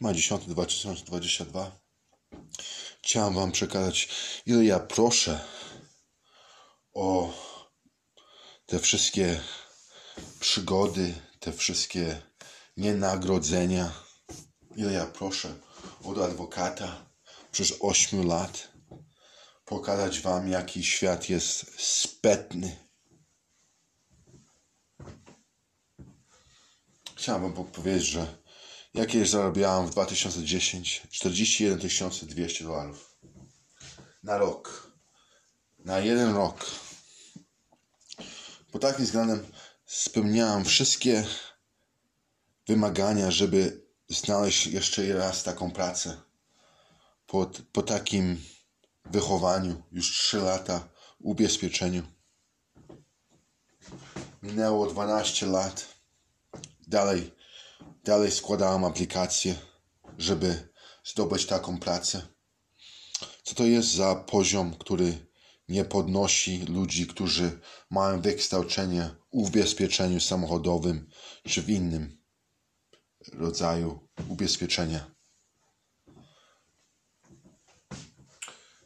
ma 10 2022. Chciałem Wam przekazać, ile ja proszę o te wszystkie przygody, te wszystkie nienagrodzenia. Ile ja proszę od adwokata przez 8 lat pokazać Wam, jaki świat jest spetny. Chciałem Wam powiedzieć, że jakieś zarabiałem w 2010 41 200 dolarów na rok. Na jeden rok. Pod takim względem spełniałem wszystkie wymagania, żeby znaleźć jeszcze raz taką pracę. Po, po takim wychowaniu, już 3 lata ubezpieczeniu. Minęło 12 lat. Dalej, dalej składałem aplikację, żeby zdobyć taką pracę. Co to jest za poziom, który nie podnosi ludzi, którzy mają wykształcenie w ubezpieczeniu samochodowym czy w innym rodzaju ubezpieczenia.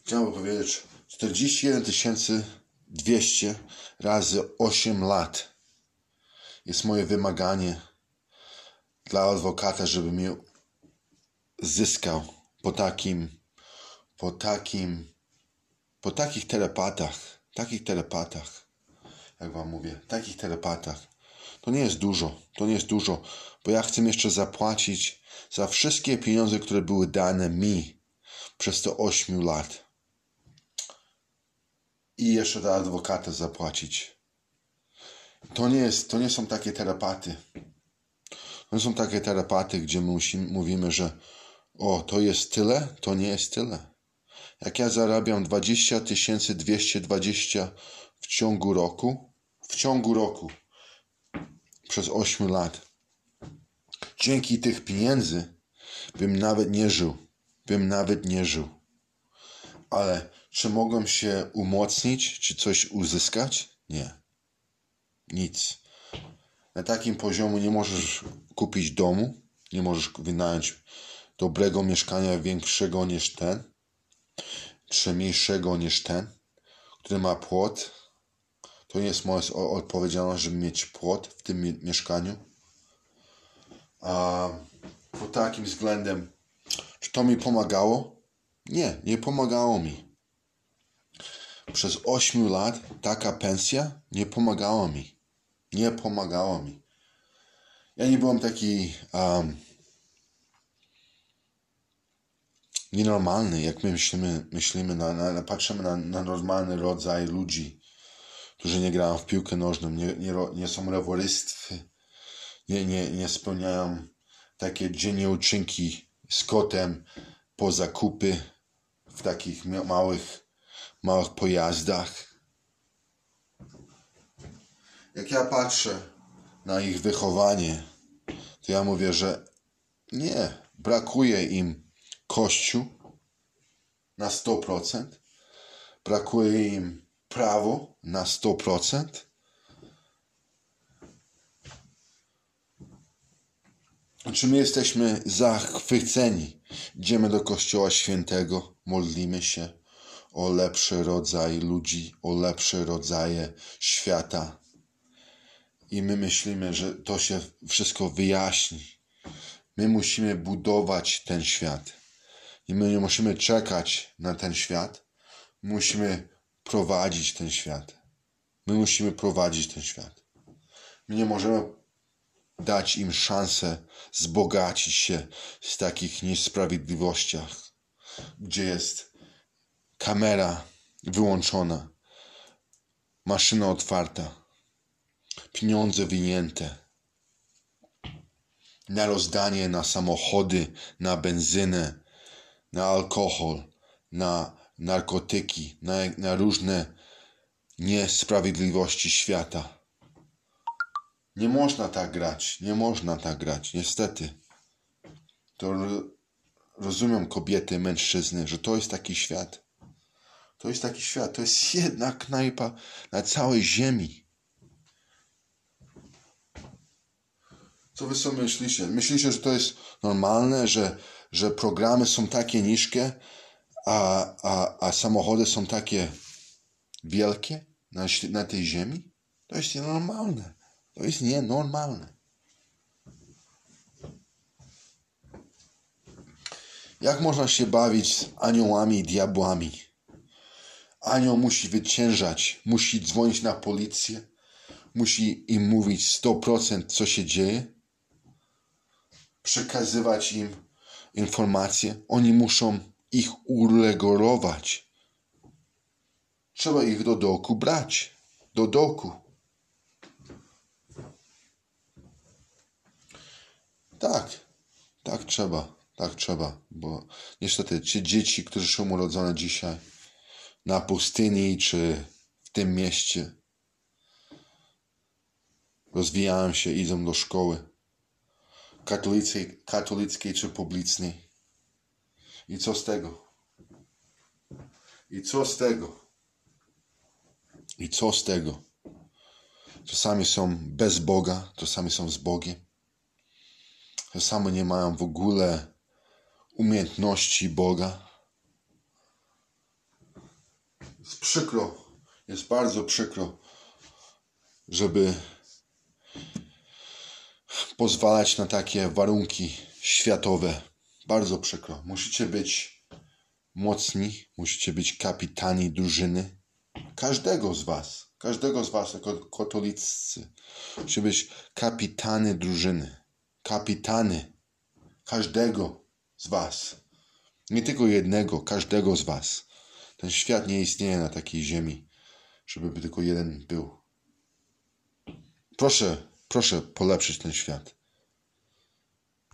Chciałbym powiedzieć 41 200 razy 8 lat jest moje wymaganie dla adwokata, żeby mnie zyskał po takim, po takim, po takich telepatach, takich telepatach, jak wam mówię, takich telepatach. To nie jest dużo, to nie jest dużo, bo ja chcę jeszcze zapłacić za wszystkie pieniądze, które były dane mi przez te 8 lat. I jeszcze dla adwokata zapłacić. To nie, jest, to nie są takie terapaty. Nie są takie terapaty, gdzie my musimy, mówimy, że o, to jest tyle, to nie jest tyle. Jak ja zarabiam 20 220 w ciągu roku, w ciągu roku, przez 8 lat, dzięki tych pieniędzy bym nawet nie żył. Bym nawet nie żył. Ale czy mogłem się umocnić, czy coś uzyskać? Nie. Nic. Na takim poziomie nie możesz kupić domu, nie możesz wynająć dobrego mieszkania większego niż ten, czy mniejszego niż ten, który ma płot. To nie jest moja odpowiedzialność, żeby mieć płot w tym mieszkaniu. A pod takim względem, czy to mi pomagało? Nie, nie pomagało mi. Przez 8 lat taka pensja nie pomagała mi. Nie pomagała mi. Ja nie byłem taki um, nienormalny, jak my myślimy, myślimy na, na, patrzymy na, na normalny rodzaj ludzi, którzy nie grają w piłkę nożną, nie, nie, nie są rewolystwy, nie, nie, nie spełniają takie dziennie uczynki z kotem po zakupy w takich małych, małych pojazdach. Jak ja patrzę na ich wychowanie, to ja mówię, że nie, brakuje im kościół na 100%, brakuje im prawo na 100%, Czy my jesteśmy zachwyceni? Idziemy do Kościoła Świętego, modlimy się o lepszy rodzaj ludzi, o lepsze rodzaje świata. I my myślimy, że to się wszystko wyjaśni. My musimy budować ten świat. I my nie musimy czekać na ten świat. Musimy prowadzić ten świat. My musimy prowadzić ten świat. My nie możemy dać im szansę zbogacić się z takich niesprawiedliwościach, gdzie jest kamera wyłączona, maszyna otwarta, pieniądze wyjęte, na rozdanie na samochody, na benzynę, na alkohol, na narkotyki, na, na różne niesprawiedliwości świata. Nie można tak grać, nie można tak grać, niestety. To rozumiem kobiety, mężczyzny, że to jest taki świat. To jest taki świat, to jest jedna knajpa na całej ziemi. Co wy sobie myślicie? Myślicie, że to jest normalne, że, że programy są takie niskie, a, a, a samochody są takie wielkie na, na tej ziemi? To jest nienormalne. To jest nienormalne. Jak można się bawić z aniołami i diabłami? Anioł musi wyciężać, musi dzwonić na policję, musi im mówić 100% co się dzieje, przekazywać im informacje. Oni muszą ich uregulować. Trzeba ich do doku brać. Do doku. Tak, tak trzeba, tak trzeba, bo niestety ci dzieci, którzy są urodzone dzisiaj na pustyni czy w tym mieście, rozwijają się, idą do szkoły katolickiej, katolickiej czy publicznej. I co z tego? I co z tego? I co z tego? Czasami są bez Boga, czasami są z Bogiem. Czasami nie mają w ogóle umiejętności Boga. Jest przykro, jest bardzo przykro, żeby pozwalać na takie warunki światowe. Bardzo przykro. Musicie być mocni, musicie być kapitani drużyny. Każdego z was, każdego z was jako katolicy. Musicie być kapitany drużyny. Kapitany każdego z was. Nie tylko jednego, każdego z was. Ten świat nie istnieje na takiej ziemi, żeby tylko jeden był. Proszę, proszę polepszyć ten świat.